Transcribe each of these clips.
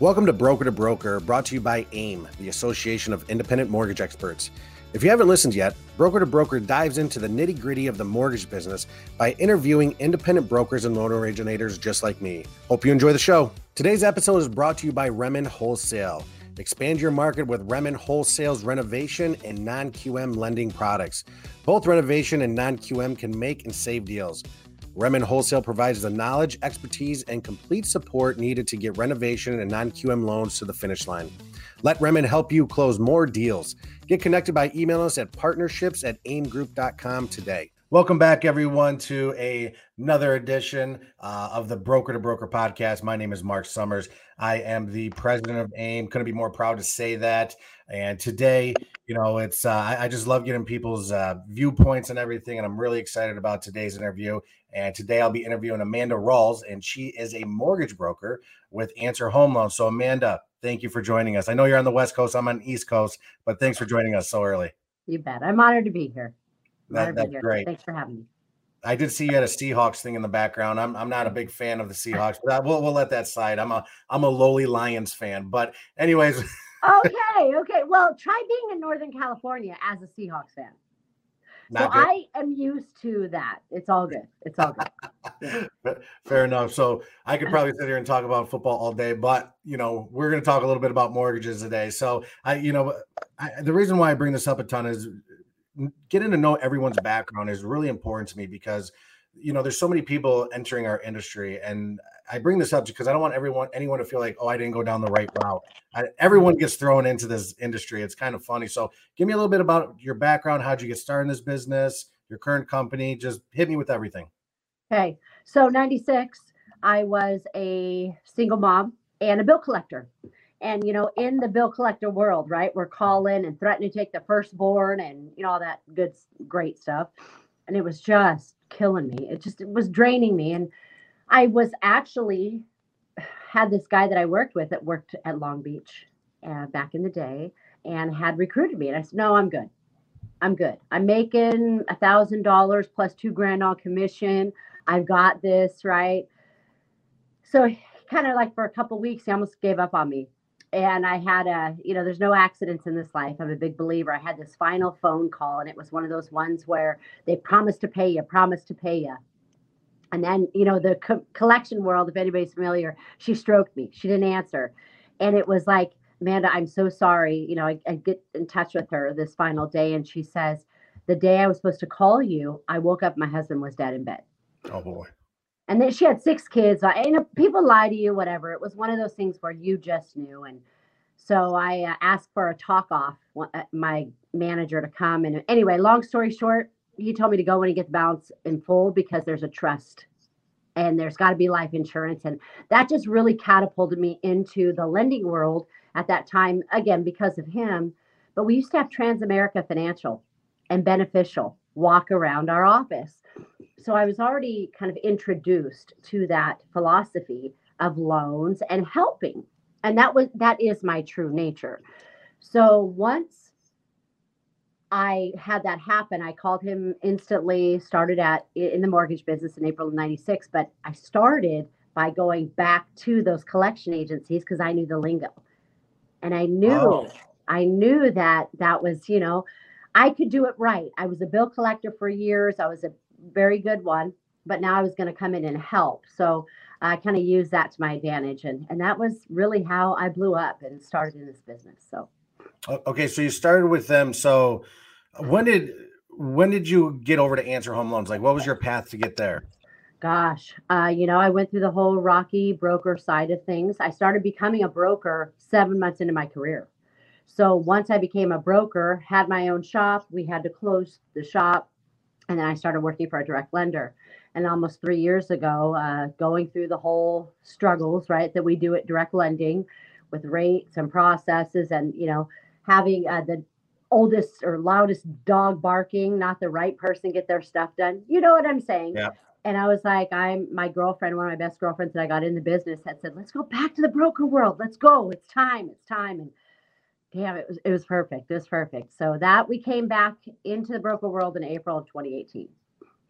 Welcome to Broker to Broker, brought to you by AIME, the Association of Independent Mortgage Experts. If you haven't listened yet, Broker to Broker dives into the nitty gritty of the mortgage business by interviewing independent brokers and loan originators just like me. Hope you enjoy the show. Today's episode is brought to you by REMN Wholesale. Expand your market with REMN Wholesale's renovation and non QM lending products. Both renovation and non QM can make and save deals. REMN Wholesale provides the knowledge, expertise, and complete support needed to get renovation and non QM loans to the finish line. Let REMN help you close more deals. Get connected by emailing us at partnerships at aimegroup.com today. Welcome back, everyone, to a, another edition uh, of the Broker to Broker podcast. My name is Mark Summers. I am the president of AIME. Couldn't be more proud to say that. And today, you know, it's uh, I, I, just love getting people's uh, viewpoints and everything, and I'm really excited about today's interview. And today I'll be interviewing Amanda Rawls, and she is a mortgage broker with Answer Home Loans. So, Amanda, thank you for joining us. I know you're on the West Coast, I'm on the East Coast, but thanks for joining us so early. You bet. I'm honored to be here. That, that's great. Thanks for having me. I did see you had a Seahawks thing in the background. I'm I'm not a big fan of the Seahawks, but I, we'll we'll let that slide. I'm a I'm a lowly Lions fan. But anyways. okay, okay. Well, try being in Northern California as a Seahawks fan. Not so good. I am used to that. It's all good. It's all good. Fair enough. So I could probably sit here and talk about football all day, but you know we're going to talk a little bit about mortgages today. So I, you know, I, the reason why I bring this up a ton is getting to know everyone's background is really important to me because you know there's so many people entering our industry and i bring this up because i don't want everyone anyone to feel like oh i didn't go down the right route. I, everyone mm-hmm. gets thrown into this industry. It's kind of funny. So give me a little bit about your background how'd you get started in this business your current company just hit me with everything. Okay. So 96 i was a single mom and a bill collector and you know in the bill collector world right we're calling and threatening to take the firstborn and you know all that good great stuff. And it was just killing me. It just it was draining me. And i was actually had this guy that i worked with that worked at long beach uh, back in the day and had recruited me. And i said no i'm good. I'm good. I'm making a thousand dollars plus two grand on commission. I've got this right? So kind of like for a couple weeks he almost gave up on me and I had a, you know, there's no accidents in this life. I'm a big believer. I had this final phone call, and it was one of those ones where they promised to pay you, promised to pay you. And then, you know, the co- collection world, if anybody's familiar, she stroked me. She didn't answer. And it was like, Amanda, I'm so sorry. You know, I, I get in touch with her this final day, and she says, The day I was supposed to call you, I woke up, my husband was dead in bed. Oh, boy and then she had six kids. I, you know, people lie to you, whatever. It was one of those things where you just knew. And so I uh, asked for a talk off, uh, my manager to come. And anyway, long story short, he told me to go when he gets balance in full because there's a trust and there's got to be life insurance. And that just really catapulted me into the lending world at that time, again, because of him. But we used to have Transamerica Financial and Beneficial walk around our office so I was already kind of introduced to that philosophy of loans and helping. And that was that is my true nature. So once I had that happen, I called him instantly, started at in the mortgage business in April of 96, but I started by going back to those collection agencies because I knew the lingo. And I knew oh. I knew that that was, you know, I could do it right. I was a bill collector for years. I was a very good one, but now I was going to come in and help. So I kind of used that to my advantage. And, and that was really how I blew up and started in this business. So, okay. So you started with them. So when did, when did you get over to answer home loans? Like what was your path to get there? Gosh, uh, you know, I went through the whole rocky broker side of things. I started becoming a broker seven months into my career. So once I became a broker, had my own shop, we had to close the shop and then I started working for a direct lender. And almost three years ago, uh, going through the whole struggles, right, that we do at direct lending with rates and processes, and you know, having uh, the oldest or loudest dog barking, not the right person get their stuff done. You know what I'm saying? Yeah. And I was like, I'm my girlfriend, one of my best girlfriends that I got in the business, had said, "Let's go back to the broker world. Let's go. It's time. It's time." And damn, it was it was perfect. It was perfect. So that we came back into the broker world in April of 2018.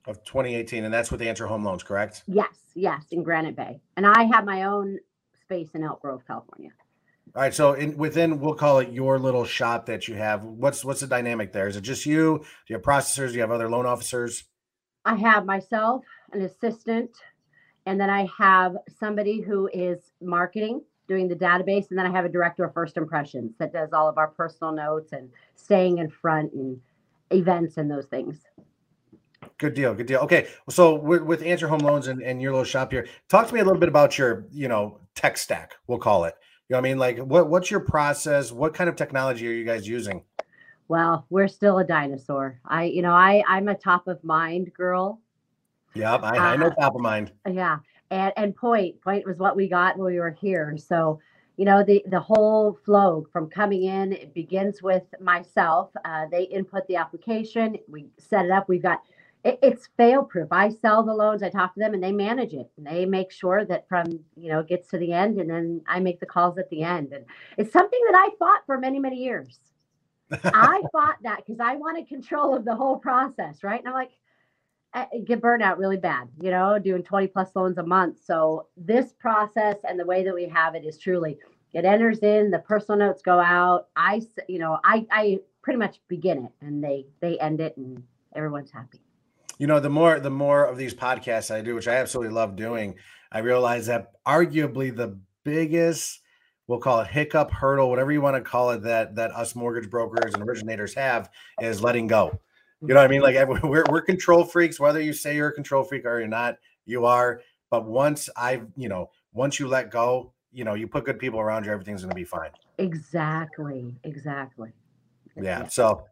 Of 2018, and that's with Answer Home Loans, correct? Yes, yes, in Granite Bay. And I have my own space in Elk Grove, California. All right. So in within we'll call it your little shop that you have. What's what's the dynamic there? Is it just you? Do you have processors? Do you have other loan officers? I have myself, an assistant, and then I have somebody who is marketing, doing the database, and then I have a director of first impressions that does all of our personal notes and staying in front and events and those things. Good deal. Good deal. Okay. So with, with Answer Home Loans and, and your little shop here, talk to me a little bit about your, you know, tech stack, we'll call it. You know what I mean? Like what what's your process? What kind of technology are you guys using? Well, we're still a dinosaur. I, you know, I I'm a top of mind girl. Yep, I, I know Uh, top of mind. Yeah. And and point point was what we got when we were here. So, you know, the the whole flow from coming in, it begins with myself. Uh, they input the application, we set it up. We've got it, it's fail proof. I sell the loans, I talk to them, and they manage it. And they make sure that from you know it gets to the end, and then I make the calls at the end. And it's something that I fought for many many years. I fought that because I wanted control of the whole process, right? And I'm like, get burnt out really bad, you know, doing 20 plus loans a month. So this process and the way that we have it is truly it enters in, the personal notes go out. I, you know, I, I pretty much begin it and they, they end it and everyone's happy. You know, the more the more of these podcasts I do, which I absolutely love doing, I realize that arguably the biggest we'll call it hiccup, hurdle, whatever you want to call it, that that us mortgage brokers and originators have is letting go. You know what I mean? Like we're we're control freaks, whether you say you're a control freak or you're not, you are. But once I've, you know, once you let go, you know, you put good people around you, everything's gonna be fine. Exactly. Exactly. Yeah. So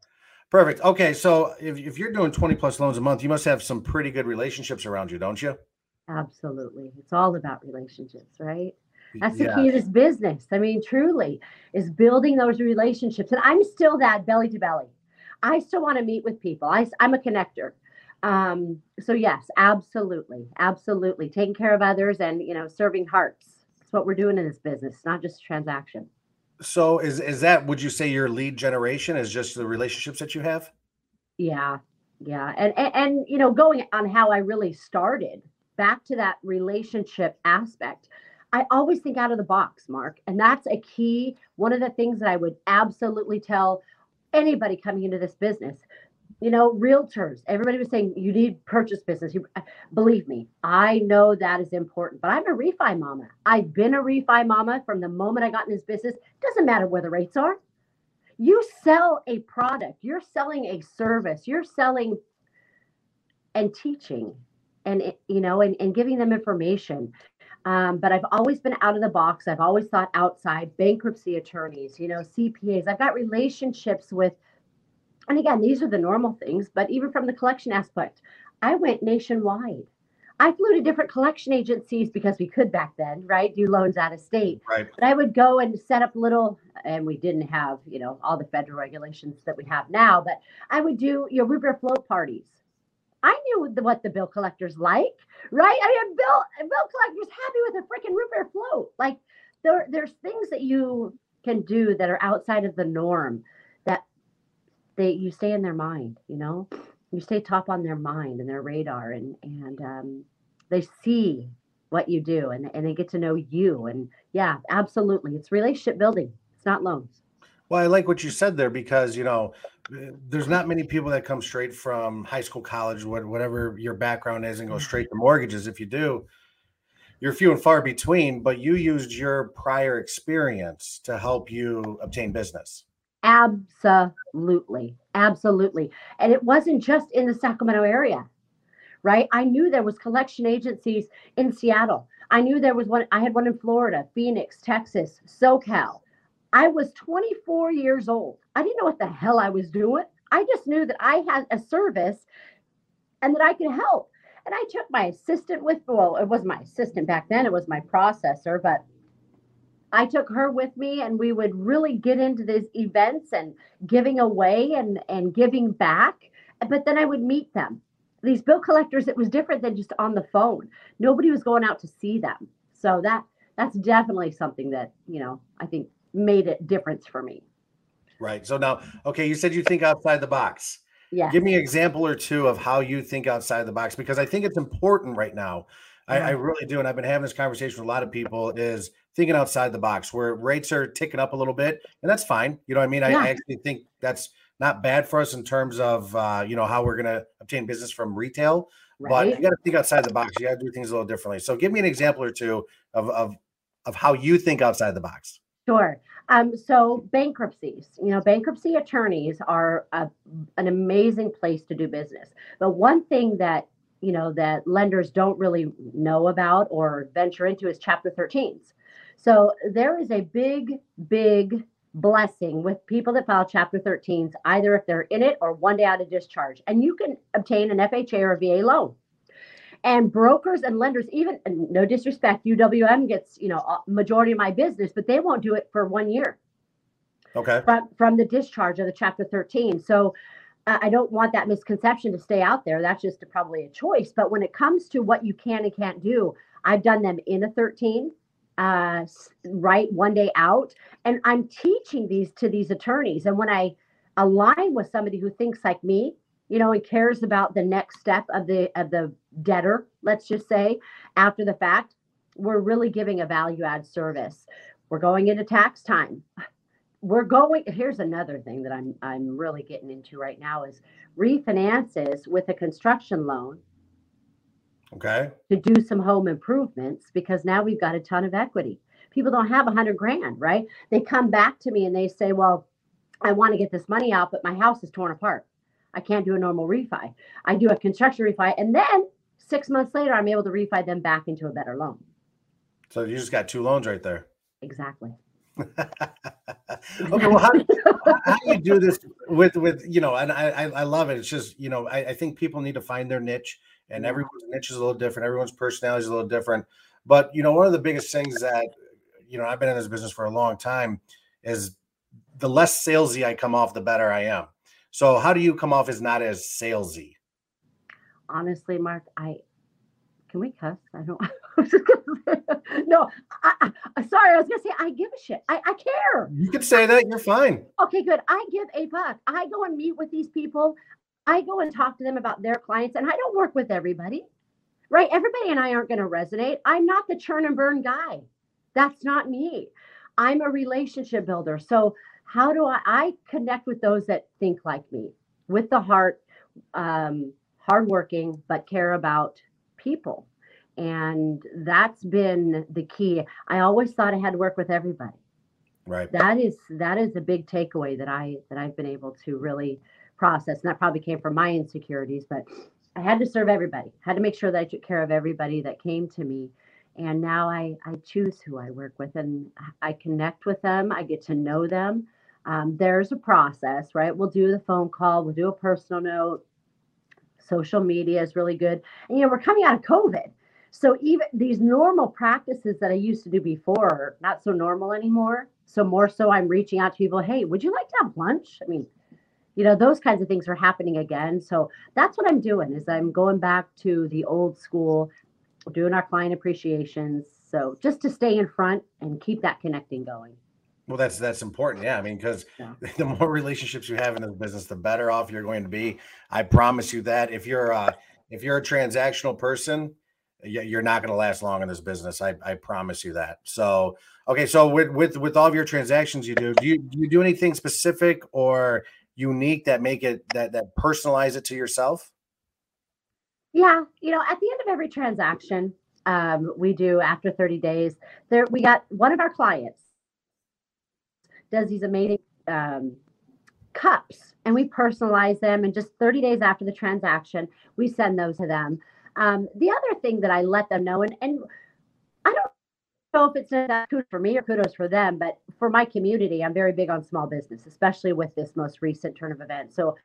perfect. Okay. So if, if you're doing 20 plus loans a month, you must have some pretty good relationships around you, don't you? Absolutely. It's all about relationships, right? That's the Yeah. key to this business. I mean, truly, is building those relationships. And I'm still that belly to belly. I still want to meet with people. I, I'm a connector. Um, so yes, absolutely, absolutely, taking care of others and you know, serving hearts. That's what we're doing in this business, not just transaction. So is is that would you say your lead generation is just the relationships that you have? Yeah, yeah, and, and and you know, going on how I really started back to that relationship aspect. I always think out of the box, Mark, and that's a key. One of the things that I would absolutely tell anybody coming into this business. You know, realtors. Everybody was saying you need purchase business. You uh, believe me, I know that is important. But I'm a refi mama. I've been a refi mama from the moment I got in this business. Doesn't matter where the rates are you sell a product you're selling a service you're selling and teaching and you know and, and giving them information um, but i've always been out of the box. I've always thought outside bankruptcy attorneys you know cpas i've got relationships with and again these are the normal things but even from the collection aspect i went nationwide. I flew to different collection agencies because we could back then right? Do loans out of state. Right. but I would go and set up little, and we didn't have, you know, all the federal regulations that we have now, but I would do your root beer float parties. I knew what the bill collectors like, right? I mean, bill bill collectors happy with a freaking root beer float. Like there, there's things that you can do that are outside of the norm that they you stay in their mind. You know, you stay top on their mind and their radar, and and um, they see what you do and, and they get to know you and yeah absolutely it's relationship building it's not loans Well, I like what you said there because you know eh, there's not many people that come straight from high school, college, whatever your background is, and go straight to mortgages. If you do, you're few and far between. But you used your prior experience to help you obtain business. absolutely absolutely and it wasn't just in the sacramento area right i knew there was collection agencies in seattle i knew there was one i had one in florida phoenix texas socal i was 24 years old i didn't know what the hell i was doing i just knew that i had a service and that i could help and i took my assistant with well it was my assistant back then it was my processor but I took her with me and we would really get into these events and giving away and, and giving back. But then I would meet them. These bill collectors, it was different than just on the phone. Nobody was going out to see them. So that that's definitely something that, you know, I think made a difference for me. Right. So now, okay, you said you think outside the box. Yeah. Give me an example or two of how you think outside the box because I think it's important right now. I, I, really do. And I've been having this conversation with a lot of people is thinking outside the box where rates are ticking up a little bit. And that's fine. You know what I mean? Yeah. I, I, actually think that's not bad for us in terms of, uh, you know, how we're going to obtain business from retail. Right. But you got to think outside the box. You got to do things a little differently. So give me an example or two of, of, of how you think outside the box. Sure. Um, so bankruptcies, you know, bankruptcy attorneys are a, an amazing place to do business. But one thing that you know that lenders don't really know about or venture into is chapter 13s so there is a big big blessing with people that file chapter 13s either if they're in it or one day out of discharge and you can obtain an fha or va loan and brokers and lenders even no disrespect uwm gets you know majority of my business but they won't do it for one year okay from, from the discharge of the chapter 13 so I don't want that misconception to stay out there. That's just a, probably a choice. But when it comes to what you can and can't do, I've done them in a 13, uh, right one day out, and I'm teaching these to these attorneys. And when I align with somebody who thinks like me, you know, and cares about the next step of the of the debtor, let's just say, after the fact, we're really giving a value add service. We're going into tax time. We're going here's another thing that i'm i'm really getting into right now is refinances with a construction loan okay. to do some home improvements because now we've got a ton of equity. People don't have a hundred grand right? They come back to me and they say well i want to get this money out but my house is torn apart i can't do a normal refi i do a construction refi and then six months later i'm able to refi them back into a better loan so you just got two loans right there exactly okay, well, how, how do you do this with with you know? And I I love it. It's just you know I, I think people need to find their niche, and everyone's niche is a little different. Everyone's personality is a little different. But you know, one of the biggest things that you know I've been in this business for a long time is the less salesy I come off, the better I am. So, how do you come off as not as salesy? Honestly, Mark, I can we cuss? I don't. no, I, I, uh, sorry. I was gonna say I give a shit. I, I care. You can say that. You're fine. Okay, good. I give a fuck. I go and meet with these people. I go and talk to them about their clients, and I don't work with everybody. Right? Everybody and I aren't going to resonate. I'm not the churn and burn guy. That's not me. I'm a relationship builder. So how do I? I connect with those that think like me, with the heart, um, hardworking, but care about people. And that's been the key. I always thought i had to work with everybody. Right. That is that is a big takeaway that i that i've been able to really process. And that probably came from my insecurities but i had to serve everybody. Had to make sure that i took care of everybody that came to me. And now i i choose who i work with and i connect with them. I get to know them um, there's a process right we'll do the phone call we'll do a personal note social media is really good and you know we're coming out of covid so even these normal practices that I used to do before are not so normal anymore. So more so I'm reaching out to people, hey, would you like to have lunch? I mean, you know, those kinds of things are happening again. So that's what I'm doing is I'm going back to the old school, doing our client appreciations. So just to stay in front and keep that connecting going. Well, that's that's important. Yeah, I mean, because yeah. the more relationships you have in this business, the better off you're going to be. I promise you that. If you're uh, if you're a transactional person, you're not going to last long in this business. I, I promise you that. So, okay. So with, with, with all of your transactions you do, do you, do you do anything specific or unique that make it that, that personalize it to yourself? Yeah. You know, at the end of every transaction, um, we do after 30 days there, we got one of our clients does these amazing, um, cups and we personalize them and just 30 days after the transaction we send those to them um, the other thing that I let them know, and, and I don't know if it's that kudos for me or kudos for them, but for my community, I'm very big on small business, especially with this most recent turn of events. So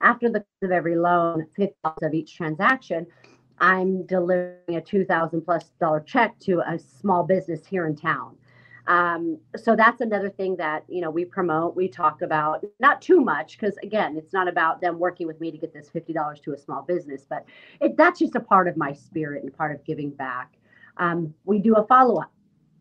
after the of every loan, 50 of each transaction, I'm delivering a 2000 plus dollar check to a small business here in town. Um, so that's another thing that you know we promote, we talk about, not too much because again, it's not about them working with me to get this fifty dollars to a small business, but it, that's just a part of my spirit and part of giving back. Um, we do a follow up,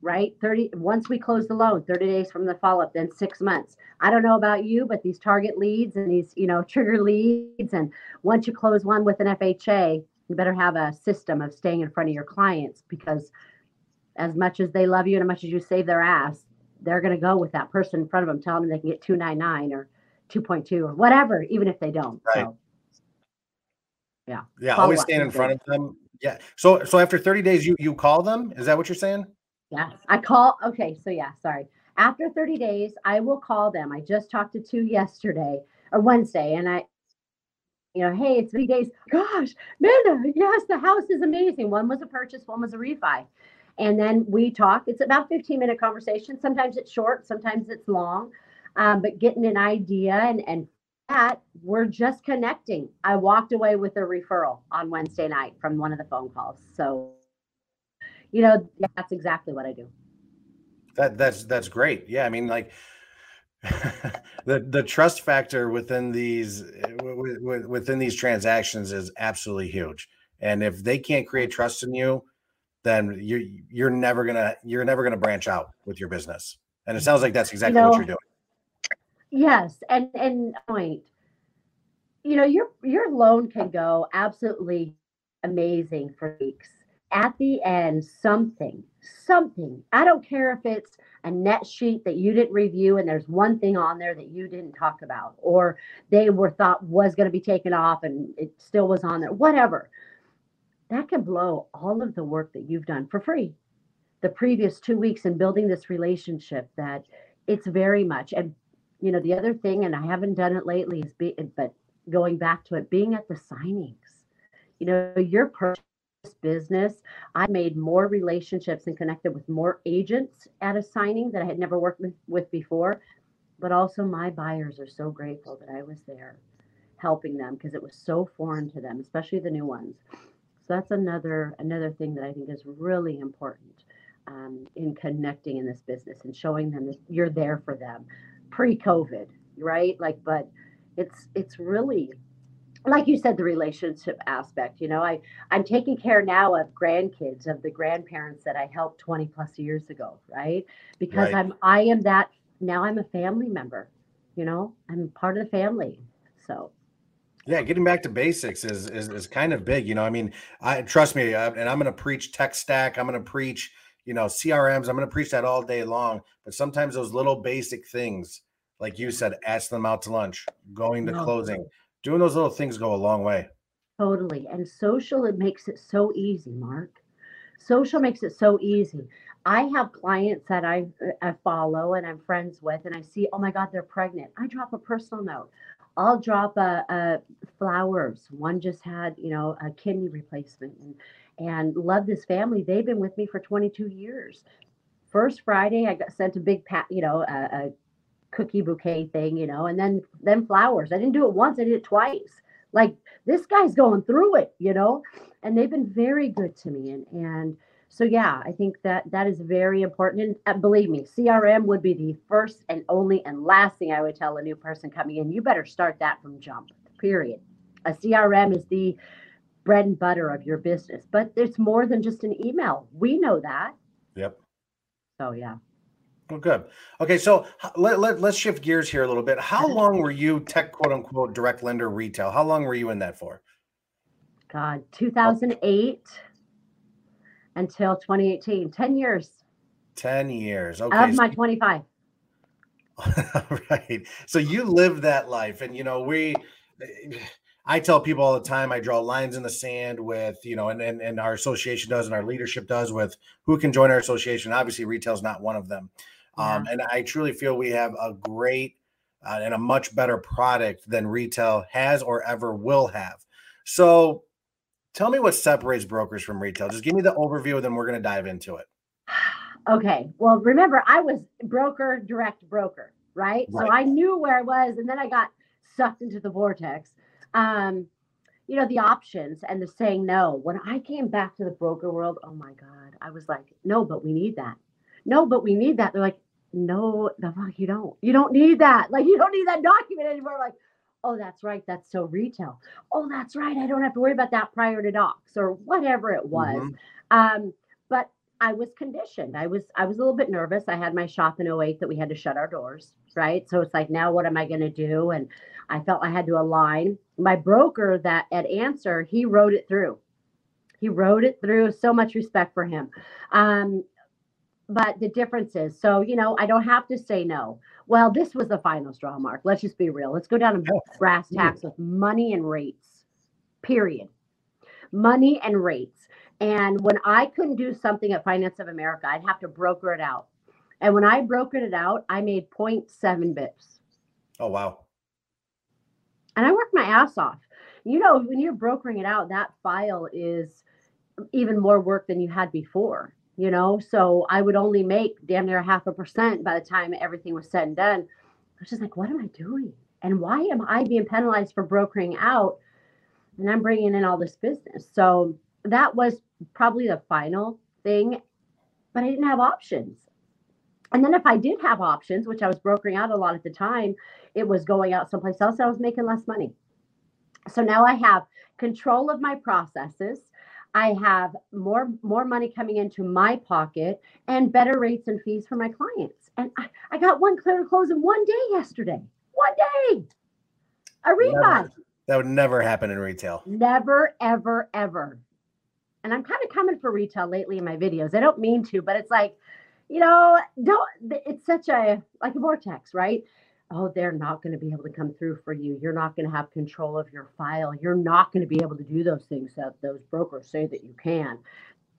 right? Thirty once we close the loan, thirty days from the follow up, then six months. I don't know about you, but these target leads and these you know trigger leads, and once you close one with an FHA, you better have a system of staying in front of your clients because as much as they love you and as much as you save their ass, they're going to go with that person in front of them, telling them they can get 299 or 2.2 or whatever, even if they don't. Right. So, yeah. Yeah. Follow Always up stand in front of them. Yeah. So so after 30 days, you you call them? Is that what you're saying? Yeah. I call. Okay. So, yeah, sorry. After 30 days, I will call them. I just talked to two yesterday or Wednesday, and I, you know, hey, it's three days. Gosh, Minda, yes, the house is amazing. One was a purchase, one was a refi. And then we talk. It's about 15 minute conversation. Sometimes it's short, sometimes it's long. Um, but getting an idea and and that we're just connecting. I walked away with a referral on Wednesday night from one of the phone calls. So, you know, that's exactly what I do. That that's that's great. Yeah, I mean, like the the trust factor within these within these transactions is absolutely huge. And if they can't create trust in you, then you're you're never gonna you're never gonna branch out with your business. And it mm. sounds like that's exactly what know, you're doing. Yes, and and point, you know, your your loan can go absolutely amazing for weeks. At the end, something, something. I don't care if it's a net sheet that you didn't review and there's one thing on there that you didn't talk about, or they were thought was going to be taken off and it still was on there, whatever. That can blow all of the work that you've done for free. The previous two weeks in building this relationship that it's very much and you know the other thing and i haven't done it lately is be but going back to it being at the signings you know your purchase business i made more relationships and connected with more agents at a signing that i had never worked with, with before but also my buyers are so grateful that i was there helping them because it was so foreign to them especially the new ones so that's another another thing that i think is really important um, in connecting in this business and showing them that you're there for them pre-COVID, right? Like, but it's it's really like you said, the relationship aspect. You know, I I'm taking care now of grandkids of the grandparents that I helped 20 plus years ago, right? Because Right. I'm I am that now. I'm a family member. You know, I'm part of the family. So Yeah, getting back to basics is is is kind of big. You know, I mean, I trust me, uh, and I'm going to preach tech stack. I'm going to preach, you know, CRMs. I'm going to preach that all day long. But sometimes those little basic things, like you said, ask them out to lunch, going to No. closing, doing those little things go a long way. Totally. And social, it makes it so easy, Mark. Social makes it so easy. I have clients that I, I follow and I'm friends with, and I see, oh my God, they're pregnant. I drop a personal note. I'll drop a, a flowers. One just had, you know, a kidney replacement and, and love this family. They've been with me for 22 years. First Friday, I got sent a big pat, you know, a, a cookie bouquet thing, you know, and then then flowers. I didn't do it once, I did it twice. Like this guy's going through it, you know, and they've been very good to me. And and so yeah, I think that that is very important. And uh, believe me, CRM would be the first and only and last thing I would tell a new person coming in. You better start that from jump. Period. A CRM is the bread and butter of your business, but it's more than just an email. We know that. Yep. So yeah. Well, good. Okay, so let, let, let's shift gears here a little bit. How long were you tech quote unquote direct lender retail? How long were you in that for? God, 2008 until 2018, 10 years 10 years. Okay. of my 25. right. So you live that life. And, you know, we, I tell people all the time, I draw lines in the sand with, you know, and, and, and our association does and our leadership does with who can join our association. Obviously, retail's not one of them. Um, and I truly feel we have a great uh, and a much better product than retail has or ever will have. So tell me what separates brokers from retail. Just give me the overview, and then we're going to dive into it. Okay. Well, remember, I was broker, direct broker, right? So I knew where I was, and then I got sucked into the vortex. Um, you know, the options and the saying no. When I came back to the broker world, oh my God, I was like, no, but we need that. No, but we need that. They're like, no, the fuck you don't. You don't need that. Like, you don't need that document anymore. Like, oh, that's right. That's so retail. Oh, that's right. I don't have to worry about that prior to docs or whatever it was. Mhm. Um, but I was conditioned. I was I was a little bit nervous. I had my shop in 08 that we had to shut our doors, right? So it's like now what am I going to do? And I felt I had to align. My broker that at Answer, he wrote it through. He rode it through. So much respect for him. Um, but the difference is, so you know, I don't have to say no. Well, this was the final straw, Mark. Let's just be real. Let's go down to oh, brass tacks with money and rates. Period. Money and rates. And when I couldn't do something at Finance of America, I'd have to broker it out. And when I brokered it out, I made 0.7 bips. Oh, wow. And I worked my ass off. You know, when you're brokering it out, that file is even more work than you had before, you know? So I would only make damn near half a percent by the time everything was said and done. I was just like, what am I doing? And why am I being penalized for brokering out? And I'm bringing in all this business. So that was probably the final thing, but I didn't have options. And then if I did have options, which I was brokering out a lot at the time, it was going out someplace else. I was making less money. So now I have control of my processes. I have more more money coming into my pocket and better rates and fees for my clients. And I, I got one clear close in one day yesterday. One day. A refi. That would never happen in retail. Never, ever, ever. And I'm kind of coming for retail lately in my videos. I don't mean to, but it's like, you know, don't it's such a like a vortex, right? Oh, they're not going to be able to come through for you. You're not going to have control of your file. You're not going to be able to do those things that those brokers say that you can.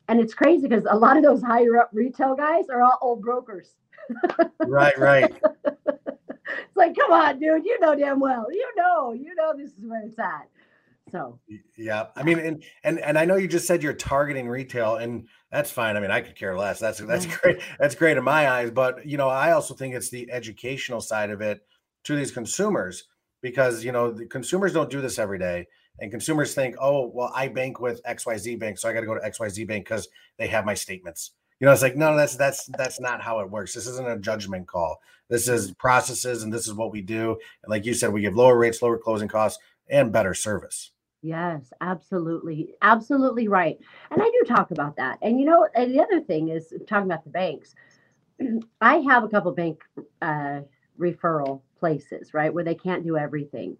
And it's crazy because a lot of those higher up retail guys are all old brokers. right, right. it's like, come on, dude, you know damn well. You know, you know this is where it's at. So yeah, I mean, and and and I know you just said you're targeting retail, and that's fine. I mean, I could care less. That's that's great. That's great in my eyes. But you know, I also think it's the educational side of it to these consumers because you know the consumers don't do this every day, and consumers think, oh, well, I bank with X Y Z Bank, so I got to go to X Y Z Bank because they have my statements. You know, it's like no, that's that's that's not how it works. This isn't a judgment call. This is processes, and this is what we do. And like you said, we give lower rates, lower closing costs, and better service. Yes, absolutely. Absolutely right. And I do talk about that. And you know, and the other thing is talking about the banks. I have a couple bank uh, referral places, right, where they can't do everything.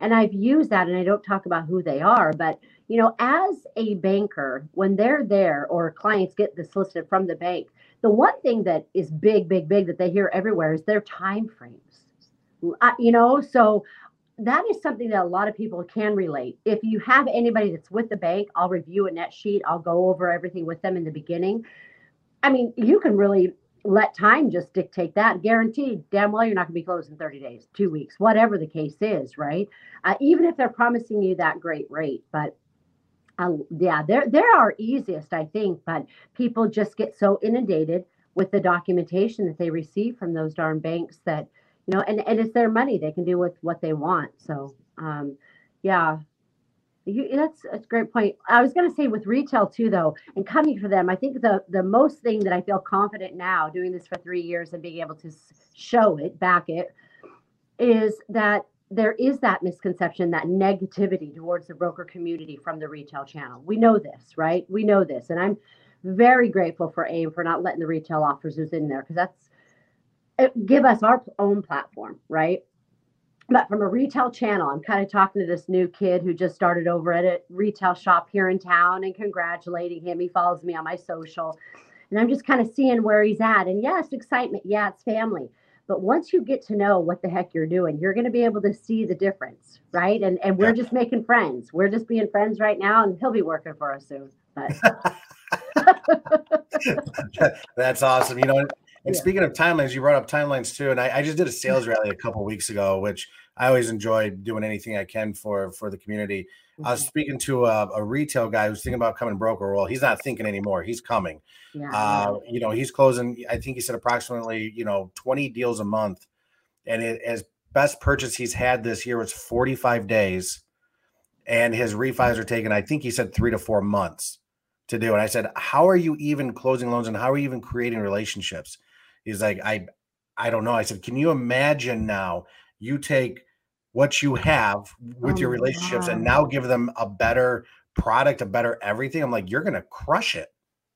And I've used that and I don't talk about who they are, but you know, as a banker, when they're there or clients get this listed from the bank, the one thing that is big, big, big that they hear everywhere is their time frames. Uh, you know, so that is something that a lot of people can relate. If you have anybody that's with the bank, I'll review a net sheet, I'll go over everything with them in the beginning. I mean, you can really let time just dictate that. Guaranteed, damn well, you're not going to be closed in 30 days, two weeks, whatever the case is, right? Uh, even if they're promising you that great rate. But uh, yeah, they're, they're our easiest, I think. But people just get so inundated with the documentation that they receive from those darn banks that you know, and, and it's their money. They can do with what they want. So, um, yeah, you, that's, that's a great point. I was going to say with retail too, though, and coming for them, I think the, the most thing that I feel confident now doing this for three years and being able to show it, back it, is that there is that misconception, that negativity towards the broker community from the retail channel. We know this, right? We know this. And I'm very grateful for AIME for not letting the retail officers in there because that's Uh, give us our own platform, right? But from a retail channel, I'm kind of talking to this new kid who just started over at a retail shop here in town and congratulating him. He follows me on my social. And I'm just kind of seeing where he's at. And yes, excitement. Yeah, it's family. But once you get to know what the heck you're doing, you're going to be able to see the difference, right? And and we're just making friends. We're just being friends right now, and he'll be working for us soon. But that's awesome. You know, and yeah. speaking of timelines, you brought up timelines too, and I, I just did a sales rally a couple weeks ago, which I always enjoy doing anything I can for for the community. Mm-hmm. I was mm-hmm. speaking to a, a, retail guy who's thinking about coming broker. Well, he's not thinking anymore. He's coming. Yeah, uh, you know, he's closing. I think he said approximately you know twenty deals a month, and it, his best purchase he's had this year was forty five days, and his refis are taking. I think he said three to four months to do. And I said, how are you even closing loans and how are you even creating relationships? He's like, I, I don't know. I said, can you imagine now? You take what you have with oh your relationships God. and now give them a better product, a better everything. I'm like, you're gonna crush it.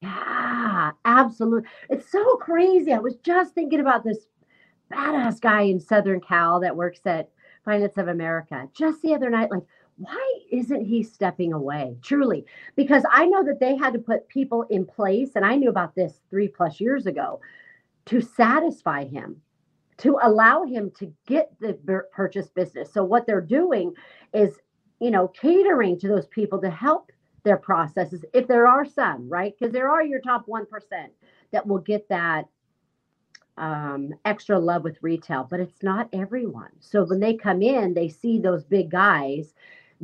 Yeah, absolutely. It's so crazy. I was just thinking about this badass guy in Southern Cal that works at Finance of America just the other night. Like, why isn't he stepping away truly because i know that they had to put people in place and i knew about this three plus years ago to satisfy him to allow him to get the purchase business so what they're doing is you know catering to those people to help their processes if there are some right because there are your top 1% that will get that um, extra love with retail, but it's not everyone. So when they come in, they see those big guys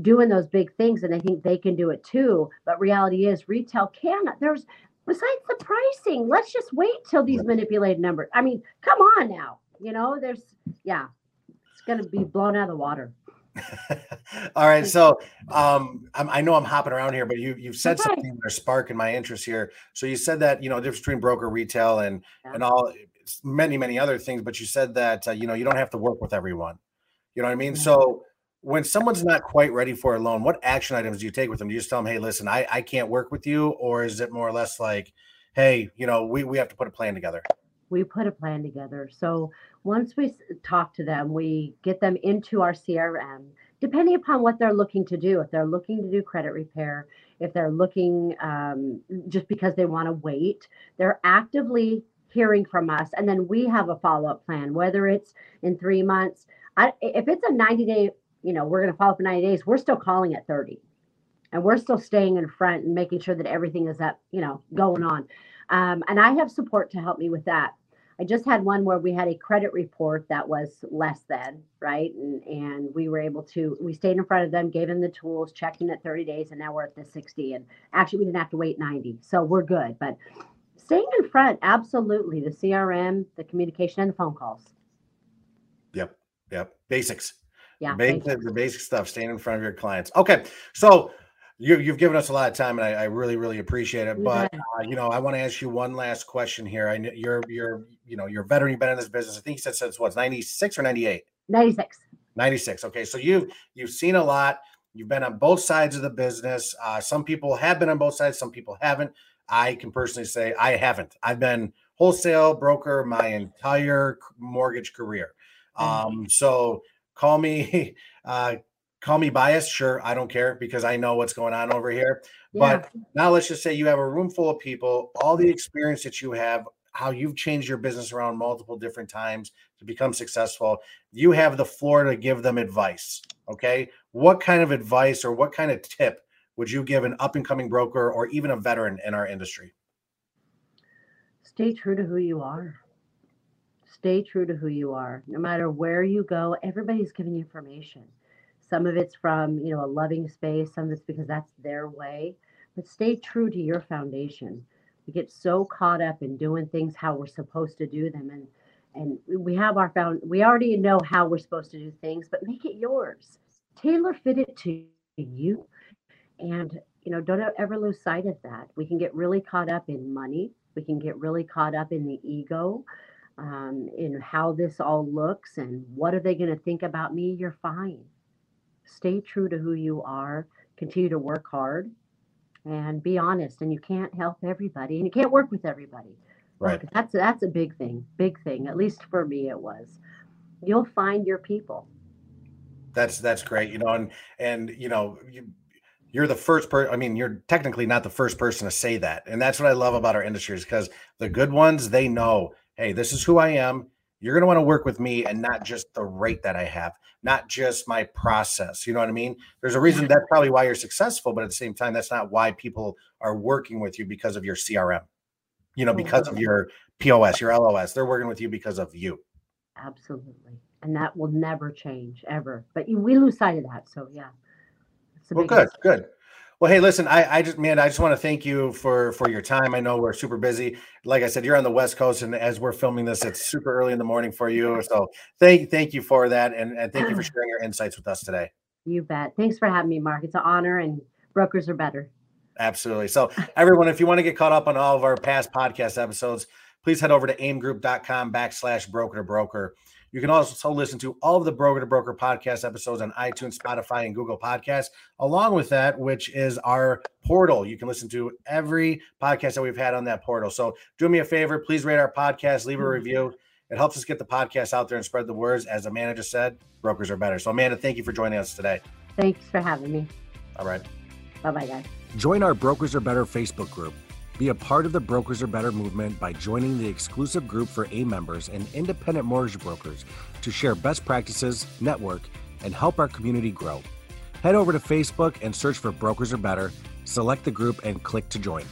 doing those big things and they think they can do it too. But reality is, retail cannot. There's besides the pricing, let's just wait till these manipulated numbers. I mean, come on now. You know, there's, yeah, it's going to be blown out of the water. All right, so um, i know I'm hopping around here, but you you've said okay. something that are sparking my interest here. So you said that you know difference between broker, retail, and yeah. and all many many other things, but you said that uh, you know you don't have to work with everyone. You know what I mean? So when someone's not quite ready for a loan, what action items do you take with them? Do you just tell them, "Hey, listen, I I can't work with you," or is it more or less like, "Hey, you know, we we have to put a plan together." We put a plan together. So once we talk to them, we get them into our CRM, depending upon what they're looking to do. If they're looking to do credit repair, if they're looking um, just because they want to wait, they're actively hearing from us. And then we have a follow up plan, whether it's in three months. I, if it's a 90 day, you know, we're going to follow up in 90 days, we're still calling at 30 and we're still staying in front and making sure that everything is up, you know, going on. Um, and I have support to help me with that. I just had one where we had a credit report that was less than, right? And, and we were able to, we stayed in front of them, gave them the tools, checked in at 30 days, and now we're at the 60. And actually, we didn't have to wait 90. So we're good. But staying in front, absolutely. The CRM, the communication, and the phone calls. Yep. Yep. Basics. Yeah. The basic, the basic stuff, staying in front of your clients. Okay. So, you, you've given us a lot of time, and I, I really, really appreciate it. But uh, you know, I want to ask you one last question here. I know you're you're you know you're a veteran. You've been in this business. I think you said since what ninety six or ninety eight. Ninety six. Ninety six. Okay, so you you've seen a lot. You've been on both sides of the business. Uh, some people have been on both sides. Some people haven't. I can personally say I haven't. I've been wholesale broker my entire mortgage career. Um, so call me uh, call me biased sure i don't care because i know what's going on over here yeah. but now let's just say you have a room full of people all the experience that you have how you've changed your business around multiple different times to become successful you have the floor to give them advice okay? What kind of advice or what kind of tip would you give an up and coming broker or even a veteran in our industry? Stay true to who you are stay true to who you are no matter where you go everybody's giving you information some of it's from, you know, a loving space, some of it's because that's their way. But stay true to your foundation. We get so caught up in doing things how we're supposed to do them and and we have our found we already know how we're supposed to do things, but make it yours. Tailor fit it to you. And you know, don't ever lose sight of that. We can get really caught up in money. We can get really caught up in the ego, um, in how this all looks and what are they going to think about me. You're fine stay true to who you are, continue to work hard, and be honest. And you can't help everybody, and you can't work with everybody. Right. That's that's a big thing. Big thing. At least for me, it was. You'll find your people. That's that's great. You know, and and you know you you're the first person i mean you're technically not the first person to say that and that's what i love about our industry is because the good ones they know hey this is who i am you're going to want to work with me and not just the rate that I have, not just my process. You know what I mean? There's a reason that's probably why you're successful, but at the same time, that's not why people are working with you because of your CRM, you know, oh, because of your POS, your LOS. They're working with you because of you. Absolutely. And that will never change ever. But we lose sight of that. So, yeah. Well, good, good. Well, hey, listen, I, I just man, I just want to thank you for for your time. I know we're super busy. Like I said, you're on the West Coast, and as we're filming this, it's super early in the morning for you. So thank thank you for that, and, and thank you for sharing your insights with us today. You bet. Thanks for having me, Mark. It's an honor, and brokers are better. Absolutely. So, everyone, if you want to get caught up on all of our past podcast episodes, please head over to aimegroup.com backslash broker to broker. You can also listen to all of the Broker to Broker podcast episodes on iTunes, Spotify, and Google Podcasts, along with that, which is our portal. You can listen to every podcast that we've had on that portal. So do me a favor, please rate our podcast, leave a review. It helps us get the podcast out there and spread the words. As Amanda just said, brokers are better. So, Amanda, thank you for joining us today. Thanks for having me. All right. Bye bye, guys. Join our Brokers Are Better Facebook group. Be a part of the Brokers Are Better movement by joining the exclusive group for A members and independent mortgage brokers to share best practices, network, and help our community grow. Head over to Facebook and search for Brokers Are Better, select the group, and click to join.